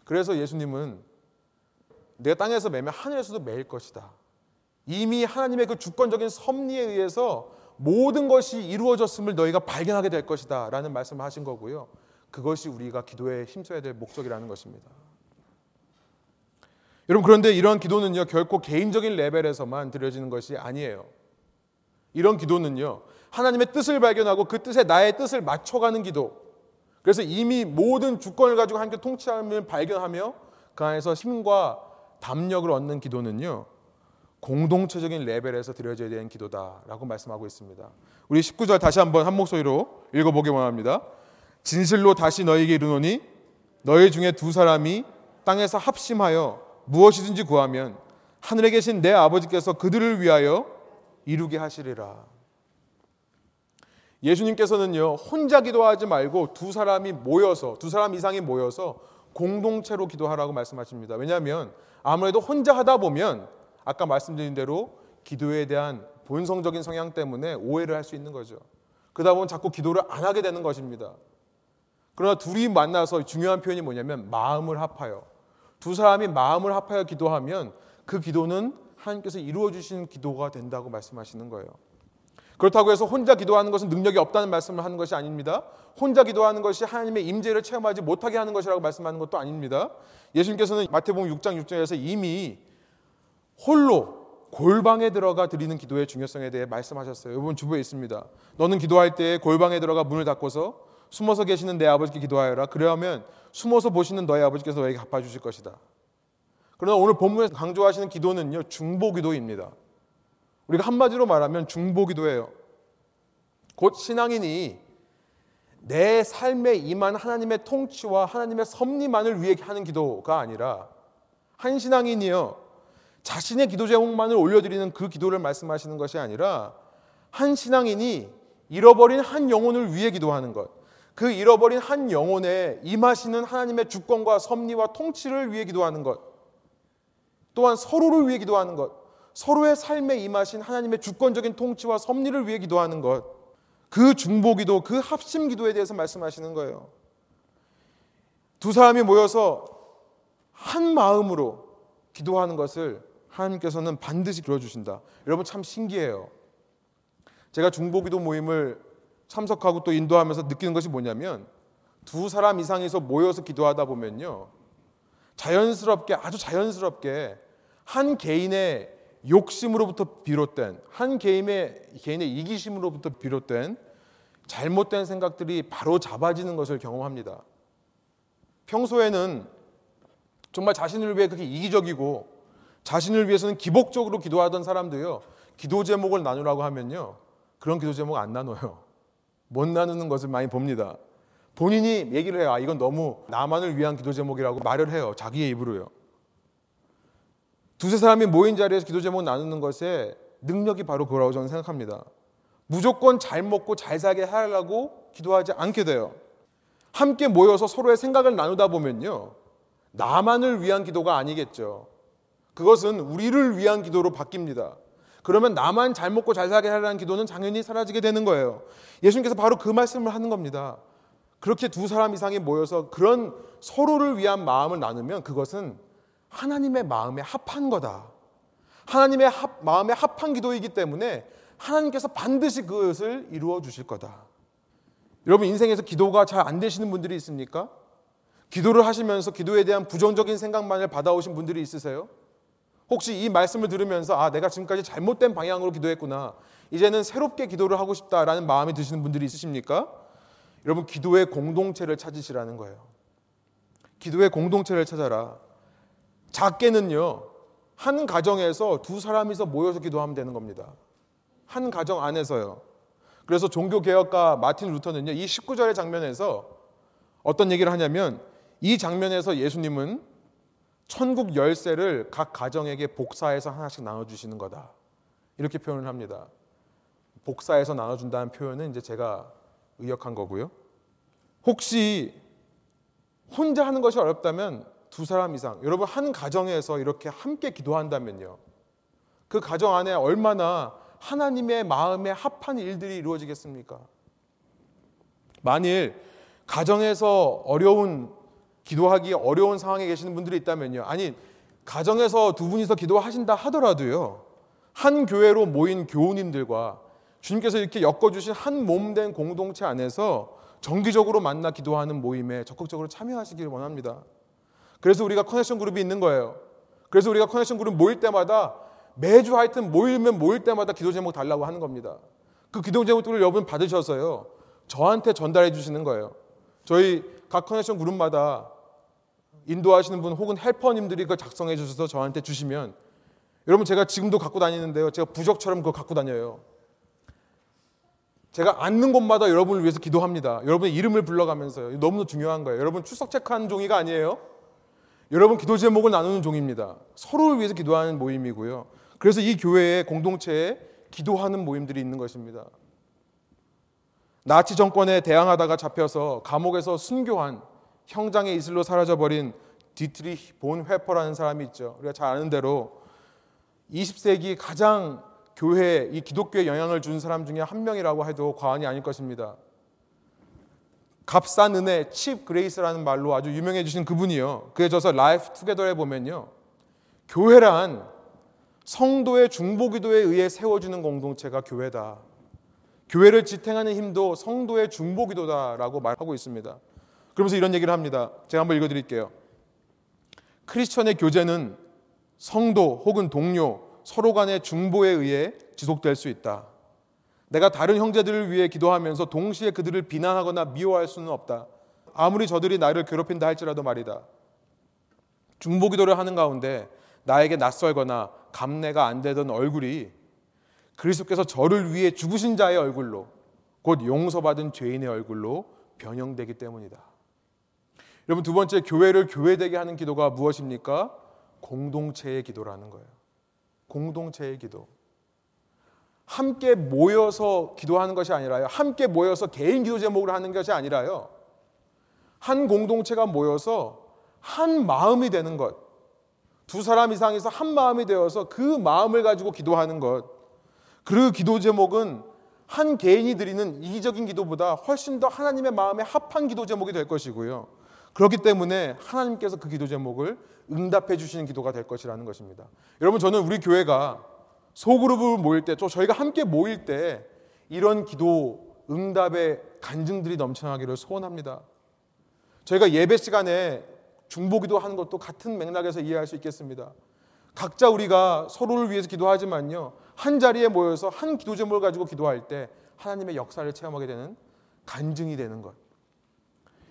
[SPEAKER 1] 그래서 예수님은 내가 땅에서 매면 하늘에서도 매일 것이다. 이미 하나님의 그 주권적인 섭리에 의해서 모든 것이 이루어졌음을 너희가 발견하게 될 것이다. 라는 말씀을 하신 거고요. 그것이 우리가 기도에 힘써야 될 목적이라는 것입니다. 여러분, 그런데 이러한 기도는요, 결코 개인적인 레벨에서만 드려지는 것이 아니에요. 이런 기도는요, 하나님의 뜻을 발견하고 그 뜻에 나의 뜻을 맞춰가는 기도. 그래서 이미 모든 주권을 가지고 함께 통치함을 발견하며 그 안에서 힘과 담력을 얻는 기도는요. 공동체적인 레벨에서 드려져야 되는 기도다라고 말씀하고 있습니다. 우리 19절 다시 한번 한 목소리로 읽어보기 원합니다. 진실로 다시 너에게 이르노니 너희 중에 두 사람이 땅에서 합심하여 무엇이든지 구하면 하늘에 계신 내 아버지께서 그들을 위하여 이루게 하시리라. 예수님께서는요, 혼자 기도하지 말고 두 사람이 모여서, 두 사람 이상이 모여서 공동체로 기도하라고 말씀하십니다. 왜냐하면 아무래도 혼자 하다 보면 아까 말씀드린 대로 기도에 대한 본성적인 성향 때문에 오해를 할 수 있는 거죠. 그러다 보면 자꾸 기도를 안 하게 되는 것입니다. 그러나 둘이 만나서 중요한 표현이 뭐냐면 마음을 합하여. 두 사람이 마음을 합하여 기도하면 그 기도는 하나님께서 이루어 주신 기도가 된다고 말씀하시는 거예요. 그렇다고 해서 혼자 기도하는 것은 능력이 없다는 말씀을 하는 것이 아닙니다. 혼자 기도하는 것이 하나님의 임재를 체험하지 못하게 하는 것이라고 말씀하는 것도 아닙니다. 예수님께서는 마태복음 6장 6절에서 이미 홀로 골방에 들어가 드리는 기도의 중요성에 대해 말씀하셨어요. 여러분 주부에 있습니다. 너는 기도할 때 골방에 들어가 문을 닫고서 숨어서 계시는 내 아버지께 기도하여라. 그러하면 숨어서 보시는 너의 아버지께서 너에게 갚아주실 것이다. 그러나 오늘 본문에서 강조하시는 기도는요 중보 기도입니다. 우리가 한마디로 말하면 중보 기도예요. 곧 신앙인이 내 삶에 임한 하나님의 통치와 하나님의 섭리만을 위해 하는 기도가 아니라 한 신앙인이요 자신의 기도 제목만을 올려드리는 그 기도를 말씀하시는 것이 아니라 한 신앙인이 잃어버린 한 영혼을 위해 기도하는 것. 그 잃어버린 한 영혼에 임하시는 하나님의 주권과 섭리와 통치를 위해 기도하는 것. 또한 서로를 위해 기도하는 것. 서로의 삶에 임하신 하나님의 주권적인 통치와 섭리를 위해 기도하는 것. 그 중보 기도, 그 합심 기도에 대해서 말씀하시는 거예요. 두 사람이 모여서 한 마음으로 기도하는 것을 하나님께서는 반드시 들어주신다. 여러분 참 신기해요. 제가 중보기도 모임을 참석하고 또 인도하면서 느끼는 것이 뭐냐면 두 사람 이상에서 모여서 기도하다 보면요. 자연스럽게 아주 자연스럽게 한 개인의 욕심으로부터 비롯된 한 개인의 개인의 이기심으로부터 비롯된 잘못된 생각들이 바로 잡아지는 것을 경험합니다. 평소에는 정말 자신을 위해 그렇게 이기적이고 자신을 위해서는 기복적으로 기도하던 사람도요. 기도 제목을 나누라고 하면요. 그런 기도 제목 안 나눠요. 못 나누는 것을 많이 봅니다. 본인이 얘기를 해요. 아, 이건 너무 나만을 위한 기도 제목이라고 말을 해요. 자기의 입으로요. 두세 사람이 모인 자리에서 기도 제목 나누는 것에 능력이 바로 그거라고 저는 생각합니다. 무조건 잘 먹고 잘 살게 하려고 기도하지 않게 돼요. 함께 모여서 서로의 생각을 나누다 보면요. 나만을 위한 기도가 아니겠죠. 그것은 우리를 위한 기도로 바뀝니다. 그러면 나만 잘 먹고 잘 살게 하라는 기도는 당연히 사라지게 되는 거예요. 예수님께서 바로 그 말씀을 하는 겁니다. 그렇게 두 사람 이상이 모여서 그런 서로를 위한 마음을 나누면 그것은 하나님의 마음에 합한 거다. 하나님의 합, 마음에 합한 기도이기 때문에 하나님께서 반드시 그것을 이루어 주실 거다. 여러분 인생에서 기도가 잘 안 되시는 분들이 있습니까? 기도를 하시면서 기도에 대한 부정적인 생각만을 받아오신 분들이 있으세요? 혹시 이 말씀을 들으면서 아 내가 지금까지 잘못된 방향으로 기도했구나. 이제는 새롭게 기도를 하고 싶다라는 마음이 드시는 분들이 있으십니까? 여러분 기도의 공동체를 찾으시라는 거예요. 기도의 공동체를 찾아라. 작게는요. 한 가정에서 두 사람이서 모여서 기도하면 되는 겁니다. 한 가정 안에서요. 그래서 종교 개혁가 마틴 루터는요. 이 19절의 장면에서 어떤 얘기를 하냐면 이 장면에서 예수님은 천국 열쇠를 각 가정에게 복사해서 하나씩 나눠 주시는 거다. 이렇게 표현을 합니다. 복사해서 나눠 준다는 표현은 이제 제가 의역한 거고요. 혹시 혼자 하는 것이 어렵다면 두 사람 이상, 여러분 한 가정에서 이렇게 함께 기도한다면요. 그 가정 안에 얼마나 하나님의 마음에 합한 일들이 이루어지겠습니까? 만일 가정에서 어려운 기도하기 어려운 상황에 계시는 분들이 있다면요. 아니, 가정에서 두 분이서 기도하신다 하더라도요. 한 교회로 모인 교우님들과 주님께서 이렇게 엮어주신 한 몸 된 공동체 안에서 정기적으로 만나 기도하는 모임에 적극적으로 참여하시길 원합니다. 그래서 우리가 커넥션 그룹이 있는 거예요. 그래서 우리가 커넥션 그룹 모일 때마다 매주 하여튼 모이면 모일 때마다 기도 제목 달라고 하는 겁니다. 그 기도 제목들을 여러분 받으셔서요. 저한테 전달해 주시는 거예요. 저희 각 커넥션 그룹마다 인도하시는 분 혹은 헬퍼님들이 그 작성해 주셔서 저한테 주시면 여러분 제가 지금도 갖고 다니는데요. 제가 부적처럼 그거 갖고 다녀요. 제가 앉는 곳마다 여러분을 위해서 기도합니다. 여러분의 이름을 불러가면서요. 너무나 중요한 거예요. 여러분 출석 체크하는 종이가 아니에요. 여러분 기도 제목을 나누는 종입니다. 서로를 위해서 기도하는 모임이고요. 그래서 이 교회의 공동체에 기도하는 모임들이 있는 것입니다. 나치 정권에 대항하다가 잡혀서 감옥에서 순교한 형장의 이슬로 사라져 버린 디트리히 본 회퍼라는 사람이 있죠. 우리가 잘 아는 대로 20세기 가장 교회 이 기독교에 영향을 준 사람 중에 한 명이라고 해도 과언이 아닐 것입니다. 값싼 은혜, cheap grace라는 말로 아주 유명해지신 그분이요. 그의 저서 Life Together에 보면요. 교회란 성도의 중보기도에 의해 세워주는 공동체가 교회다. 교회를 지탱하는 힘도 성도의 중보기도다라고 말하고 있습니다. 그러면서 이런 얘기를 합니다. 제가 한번 읽어드릴게요. 크리스천의 교제는 성도 혹은 동료 서로 간의 중보에 의해 지속될 수 있다. 내가 다른 형제들을 위해 기도하면서 동시에 그들을 비난하거나 미워할 수는 없다. 아무리 저들이 나를 괴롭힌다 할지라도 말이다. 중보 기도를 하는 가운데 나에게 낯설거나 감내가 안 되던 얼굴이 그리스도께서 저를 위해 죽으신 자의 얼굴로 곧 용서받은 죄인의 얼굴로 변형되기 때문이다. 여러분 두 번째 교회를 교회되게 하는 기도가 무엇입니까? 공동체의 기도라는 거예요. 공동체의 기도. 함께 모여서 기도하는 것이 아니라요. 함께 모여서 개인 기도 제목을 하는 것이 아니라요. 한 공동체가 모여서 한 마음이 되는 것. 두 사람 이상에서 한 마음이 되어서 그 마음을 가지고 기도하는 것. 그 기도 제목은 한 개인이 드리는 이기적인 기도보다 훨씬 더 하나님의 마음에 합한 기도 제목이 될 것이고요. 그렇기 때문에 하나님께서 그 기도 제목을 응답해 주시는 기도가 될 것이라는 것입니다. 여러분 저는 우리 교회가 소그룹을 모일 때, 또 저희가 함께 모일 때 이런 기도 응답의 간증들이 넘쳐나기를 소원합니다. 저희가 예배 시간에 중보기도 하는 것도 같은 맥락에서 이해할 수 있겠습니다. 각자 우리가 서로를 위해서 기도하지만요. 한 자리에 모여서 한 기도 제목을 가지고 기도할 때 하나님의 역사를 체험하게 되는 간증이 되는 것.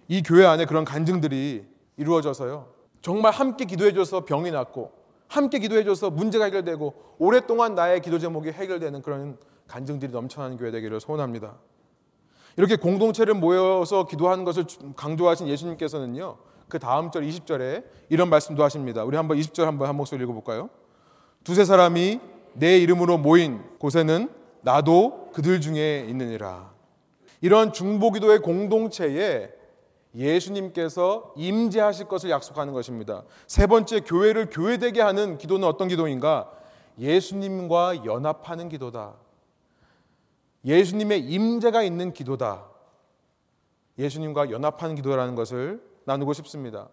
[SPEAKER 1] 이 교회 안에 그런 간증들이 이루어져서요. 정말 함께 기도해 줘서 병이 낫고 함께 기도해 줘서 문제가 해결되고 오랫동안 나의 기도 제목이 해결되는 그런 간증들이 넘쳐나는 교회 되기를 소원합니다. 이렇게 공동체를 모여서 기도하는 것을 강조하신 예수님께서는요. 그 다음 절 20절에 이런 말씀도 하십니다. 우리 한번 20절 한번 한 목소리 읽어 볼까요? 두세 사람이 내 이름으로 모인 곳에는 나도 그들 중에 있느니라. 이런 중보기도의 공동체에 예수님께서 임재하실 것을 약속하는 것입니다. 세 번째 교회를 교회되게 하는 기도는 어떤 기도인가? 예수님과 연합하는 기도다. 예수님의 임재가 있는 기도다. 예수님과 연합하는 기도라는 것을 나누고 싶습니다.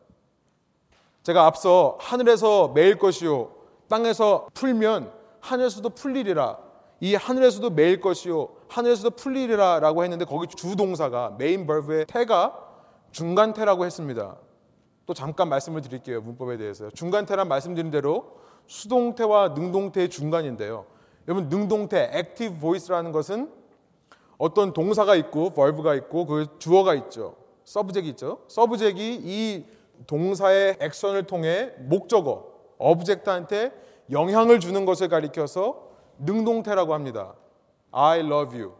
[SPEAKER 1] 제가 앞서 하늘에서 매일 것이요 땅에서 풀면 하늘에서도 풀리리라. 이 하늘에서도 매일 것이요 하늘에서도 풀리리라라고 했는데 거기 주동사가 메인 버브의 태가 중간태라고 했습니다. 또 잠깐 말씀을 드릴게요. 문법에 대해서. 중간태란 말씀드린 대로 수동태와 능동태의 중간인데요. 여러분 능동태 active voice라는 것은 어떤 동사가 있고 verb가 있고 그 주어가 있죠. 서브젝이 있죠. 서브젝이 이 동사의 액션을 통해 목적어 object한테 영향을 주는 것을 가리켜서 능동태라고 합니다. I love you.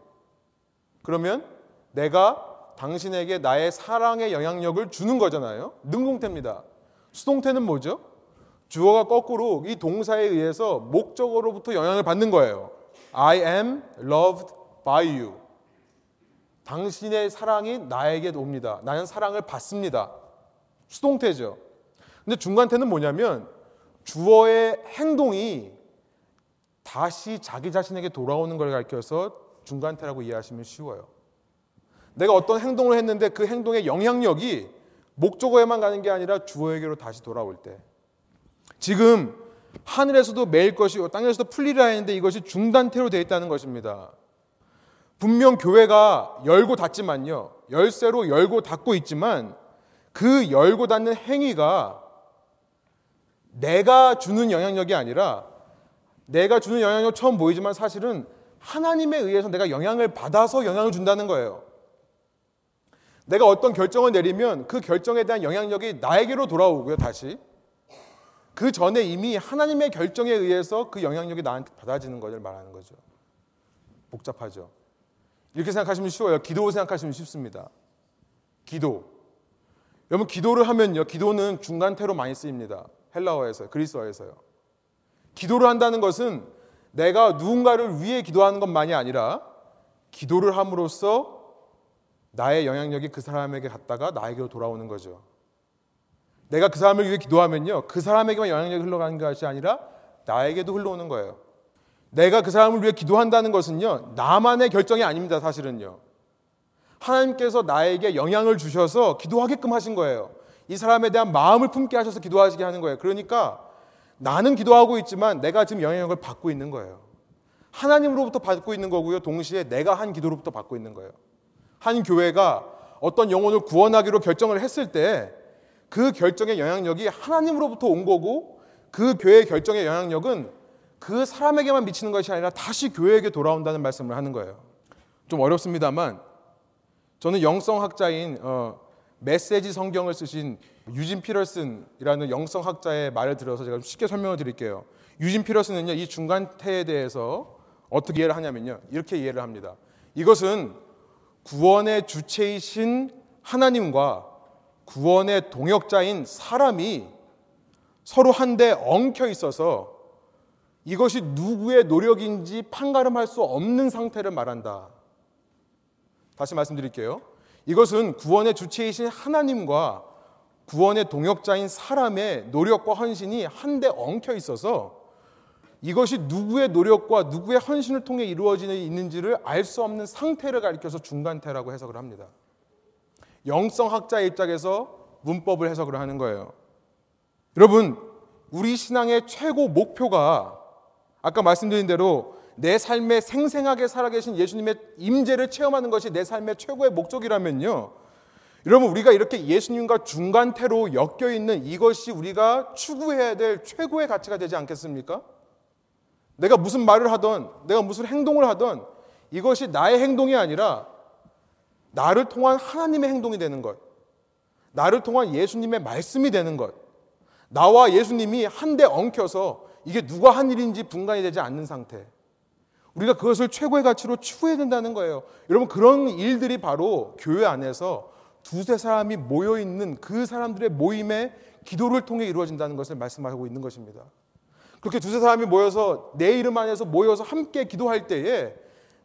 [SPEAKER 1] 그러면 내가 당신에게 나의 사랑의 영향력을 주는 거잖아요. 능동태입니다. 수동태는 뭐죠? 주어가 거꾸로 이 동사에 의해서 목적어로부터 영향을 받는 거예요. I am loved by you. 당신의 사랑이 나에게 옵니다. 나는 사랑을 받습니다. 수동태죠. 근데 중간태는 뭐냐면 주어의 행동이 다시 자기 자신에게 돌아오는 걸 가르쳐서 중간태라고 이해하시면 쉬워요. 내가 어떤 행동을 했는데 그 행동의 영향력이 목적어에만 가는 게 아니라 주어에게로 다시 돌아올 때 지금 하늘에서도 매일 것이고 땅에서도 풀리라 했는데 이것이 중단태로 되어 있다는 것입니다. 분명 교회가 열고 닫지만요. 열쇠로 열고 닫고 있지만 그 열고 닫는 행위가 내가 주는 영향력이 아니라 내가 주는 영향력 처음 보이지만 사실은 하나님에 의해서 내가 영향을 받아서 영향을 준다는 거예요. 내가 어떤 결정을 내리면 그 결정에 대한 영향력이 나에게로 돌아오고요, 다시. 그 전에 이미 하나님의 결정에 의해서 그 영향력이 나한테 받아지는 것을 말하는 거죠. 복잡하죠. 이렇게 생각하시면 쉬워요. 기도 생각하시면 쉽습니다. 기도. 여러분, 기도를 하면요, 기도는 중간태로 많이 쓰입니다. 헬라어에서, 그리스어에서요. 기도를 한다는 것은 내가 누군가를 위해 기도하는 것만이 아니라 기도를 함으로써 나의 영향력이 그 사람에게 갔다가 나에게로 돌아오는 거죠. 내가 그 사람을 위해 기도하면요. 그 사람에게만 영향력이 흘러가는 것이 아니라 나에게도 흘러오는 거예요. 내가 그 사람을 위해 기도한다는 것은요, 나만의 결정이 아닙니다, 사실은요. 하나님께서 나에게 영향을 주셔서 기도하게끔 하신 거예요. 이 사람에 대한 마음을 품게 하셔서 기도하시게 하는 거예요. 그러니까 나는 기도하고 있지만 내가 지금 영향을 받고 있는 거예요. 하나님으로부터 받고 있는 거고요. 동시에 내가 한 기도로부터 받고 있는 거예요. 한 교회가 어떤 영혼을 구원하기로 결정을 했을 때 그 결정의 영향력이 하나님으로부터 온 거고 그 교회의 결정의 영향력은 그 사람에게만 미치는 것이 아니라 다시 교회에게 돌아온다는 말씀을 하는 거예요. 좀 어렵습니다만 저는 영성학자인 어, 메시지 성경을 쓰신 유진 피러슨이라는 영성학자의 말을 들어서 제가 쉽게 설명을 드릴게요. 유진 피러슨은요 이 중간태에 대해서 어떻게 이해를 하냐면요 이렇게 이해를 합니다. 이것은 구원의 주체이신 하나님과 구원의 동역자인 사람이 서로 한데 엉켜 있어서 이것이 누구의 노력인지 판가름할 수 없는 상태를 말한다. 다시 말씀드릴게요. 이것은 구원의 주체이신 하나님과 구원의 동역자인 사람의 노력과 헌신이 한데 엉켜 있어서 이것이 누구의 노력과 누구의 헌신을 통해 이루어지는 있는지를 알 수 없는 상태를 가리켜서 중간태라고 해석을 합니다. 영성학자의 입장에서 문법을 해석을 하는 거예요. 여러분, 우리 신앙의 최고 목표가 아까 말씀드린 대로 내 삶에 생생하게 살아계신 예수님의 임재를 체험하는 것이 내 삶의 최고의 목적이라면요. 여러분 우리가 이렇게 예수님과 중간태로 엮여 있는 이것이 우리가 추구해야 될 최고의 가치가 되지 않겠습니까? 내가 무슨 말을 하던 내가 무슨 행동을 하던 이것이 나의 행동이 아니라 나를 통한 하나님의 행동이 되는 것. 나를 통한 예수님의 말씀이 되는 것. 나와 예수님이 한데 엉켜서 이게 누가 한 일인지 분간이 되지 않는 상태. 우리가 그것을 최고의 가치로 추구해야 된다는 거예요. 여러분 그런 일들이 바로 교회 안에서 두세 사람이 모여 있는 그 사람들의 모임의 기도를 통해 이루어진다는 것을 말씀하고 있는 것입니다. 그렇게 두세 사람이 모여서 내 이름 안에서 모여서 함께 기도할 때에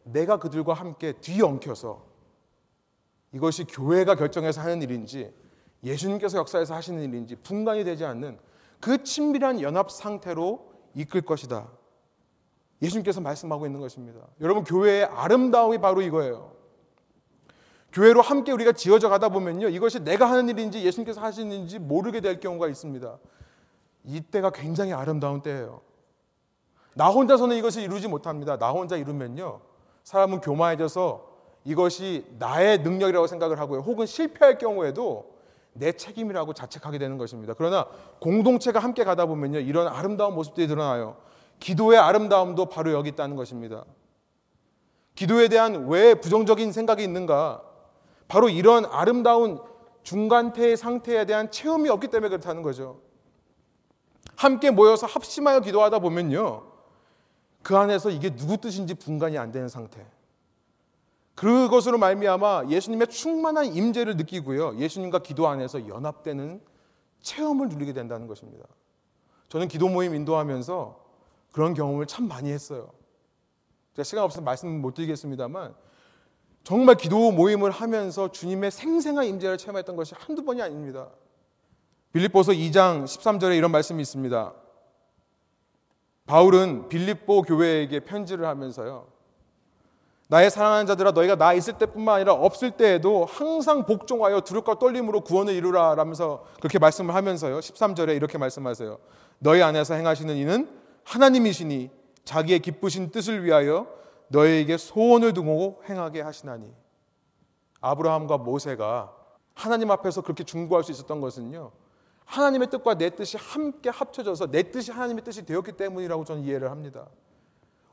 [SPEAKER 1] 내가 그들과 함께 뒤엉켜서 이것이 교회가 결정해서 하는 일인지 예수님께서 역사에서 하시는 일인지 분간이 되지 않는 그 친밀한 연합 상태로 이끌 것이다. 예수님께서 말씀하고 있는 것입니다. 여러분, 교회의 아름다움이 바로 이거예요. 교회로 함께 우리가 지어져 가다 보면요. 이것이 내가 하는 일인지 예수님께서 하시는 일인지 모르게 될 경우가 있습니다. 이때가 굉장히 아름다운 때예요. 나 혼자서는 이것을 이루지 못합니다. 나 혼자 이루면요. 사람은 교만해져서 이것이 나의 능력이라고 생각을 하고요. 혹은 실패할 경우에도 내 책임이라고 자책하게 되는 것입니다. 그러나 공동체가 함께 가다 보면요. 이런 아름다운 모습들이 드러나요. 기도의 아름다움도 바로 여기 있다는 것입니다. 기도에 대한 왜 부정적인 생각이 있는가? 바로 이런 아름다운 중간태의 상태에 대한 체험이 없기 때문에 그렇다는 거죠. 함께 모여서 합심하여 기도하다 보면요. 그 안에서 이게 누구 뜻인지 분간이 안 되는 상태. 그것으로 말미암아 예수님의 충만한 임재를 느끼고요. 예수님과 기도 안에서 연합되는 체험을 누리게 된다는 것입니다. 저는 기도 모임 인도하면서 그런 경험을 참 많이 했어요. 제가 시간 없어서 말씀 못 드리겠습니다만 정말 기도 모임을 하면서 주님의 생생한 임재를 체험했던 것이 한두 번이 아닙니다. 빌립보서 2장 13절에 이런 말씀이 있습니다. 바울은 빌립보 교회에게 편지를 하면서요. 나의 사랑하는 자들아 너희가 나 있을 때뿐만 아니라 없을 때에도 항상 복종하여 두렵과 떨림으로 구원을 이루라 라면서 그렇게 말씀을 하면서요. 13절에 이렇게 말씀하세요. 너희 안에서 행하시는 이는 하나님이시니 자기의 기쁘신 뜻을 위하여 너에게 소원을 두고 행하게 하시나니 아브라함과 모세가 하나님 앞에서 그렇게 중보할 수 있었던 것은요. 하나님의 뜻과 내 뜻이 함께 합쳐져서 내 뜻이 하나님의 뜻이 되었기 때문이라고 저는 이해를 합니다.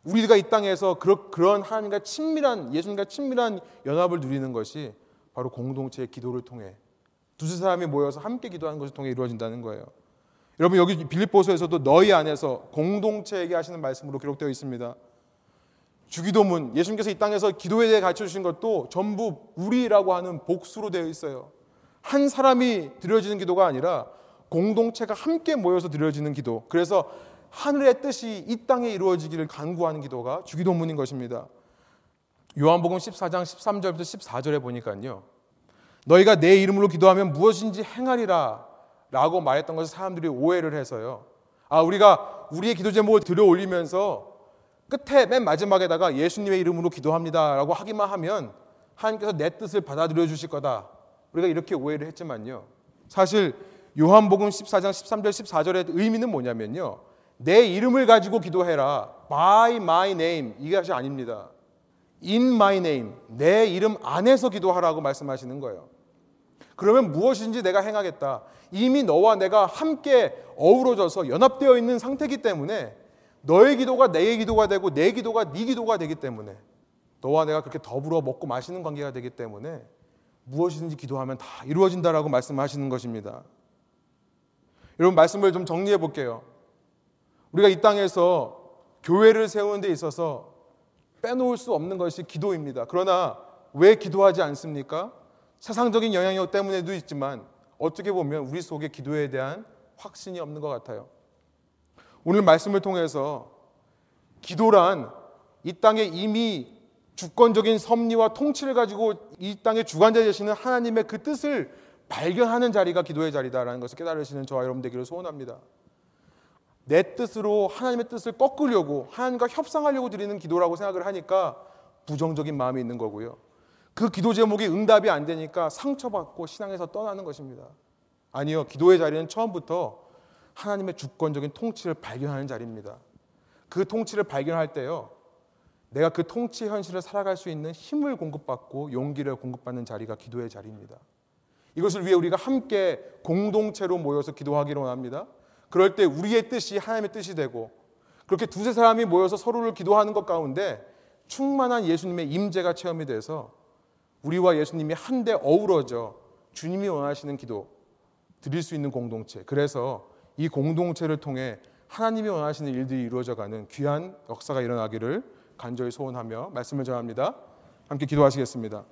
[SPEAKER 1] 우리가 이 땅에서 그런 하나님과 친밀한 예수님과 친밀한 연합을 누리는 것이 바로 공동체의 기도를 통해 두세 사람이 모여서 함께 기도하는 것을 통해 이루어진다는 거예요. 여러분 여기 빌립보서에서도 너희 안에서 공동체에게 하시는 말씀으로 기록되어 있습니다. 주기도문 예수님께서 이 땅에서 기도에 대해 가르쳐 주신 것도 전부 우리라고 하는 복수로 되어 있어요. 한 사람이 드려지는 기도가 아니라 공동체가 함께 모여서 드려지는 기도. 그래서 하늘의 뜻이 이 땅에 이루어지기를 간구하는 기도가 주기도문인 것입니다. 요한복음 14장 13절부터 14절에 보니까요. 너희가 내 이름으로 기도하면 무엇인지 행하리라 라고 말했던 것을 사람들이 오해를 해서요. 아, 우리가 우리의 기도 제목을 들어 올리면서 끝에 맨 마지막에다가 예수님의 이름으로 기도합니다 라고 하기만 하면 하나님께서 내 뜻을 받아들여 주실 거다. 우리가 이렇게 오해를 했지만요. 사실 요한복음 14장 13절 14절의 의미는 뭐냐면요. 내 이름을 가지고 기도해라. by my name 이것이 아닙니다. in my name 내 이름 안에서 기도하라고 말씀하시는 거예요. 그러면 무엇인지 내가 행하겠다. 이미 너와 내가 함께 어우러져서 연합되어 있는 상태이기 때문에 너의 기도가 내 기도가 되고 내 기도가 네 기도가 되기 때문에 너와 내가 그렇게 더불어 먹고 마시는 관계가 되기 때문에 무엇이든지 기도하면 다 이루어진다라고 말씀하시는 것입니다. 여러분 말씀을 좀 정리해 볼게요. 우리가 이 땅에서 교회를 세우는 데 있어서 빼놓을 수 없는 것이 기도입니다. 그러나 왜 기도하지 않습니까? 세상적인 영향력 때문에도 있지만 어떻게 보면 우리 속에 기도에 대한 확신이 없는 것 같아요. 오늘 말씀을 통해서 기도란 이 땅에 이미 주권적인 섭리와 통치를 가지고 이 땅의 주관자 되시는 하나님의 그 뜻을 발견하는 자리가 기도의 자리다라는 것을 깨달으시는 저와 여러분 되기를 소원합니다. 내 뜻으로 하나님의 뜻을 꺾으려고 하나님과 협상하려고 드리는 기도라고 생각을 하니까 부정적인 마음이 있는 거고요. 그 기도 제목이 응답이 안 되니까 상처받고 신앙에서 떠나는 것입니다. 아니요. 기도의 자리는 처음부터 하나님의 주권적인 통치를 발견하는 자리입니다. 그 통치를 발견할 때요. 내가 그 통치 현실을 살아갈 수 있는 힘을 공급받고 용기를 공급받는 자리가 기도의 자리입니다. 이것을 위해 우리가 함께 공동체로 모여서 기도하기를 원합니다. 그럴 때 우리의 뜻이 하나님의 뜻이 되고 그렇게 두세 사람이 모여서 서로를 기도하는 것 가운데 충만한 예수님의 임재가 체험이 돼서 우리와 예수님이 한데 어우러져 주님이 원하시는 기도 드릴 수 있는 공동체. 그래서 이 공동체를 통해 하나님이 원하시는 일들이 이루어져 가는 귀한 역사가 일어나기를 간절히 소원하며 말씀을 전합니다. 함께 기도하시겠습니다.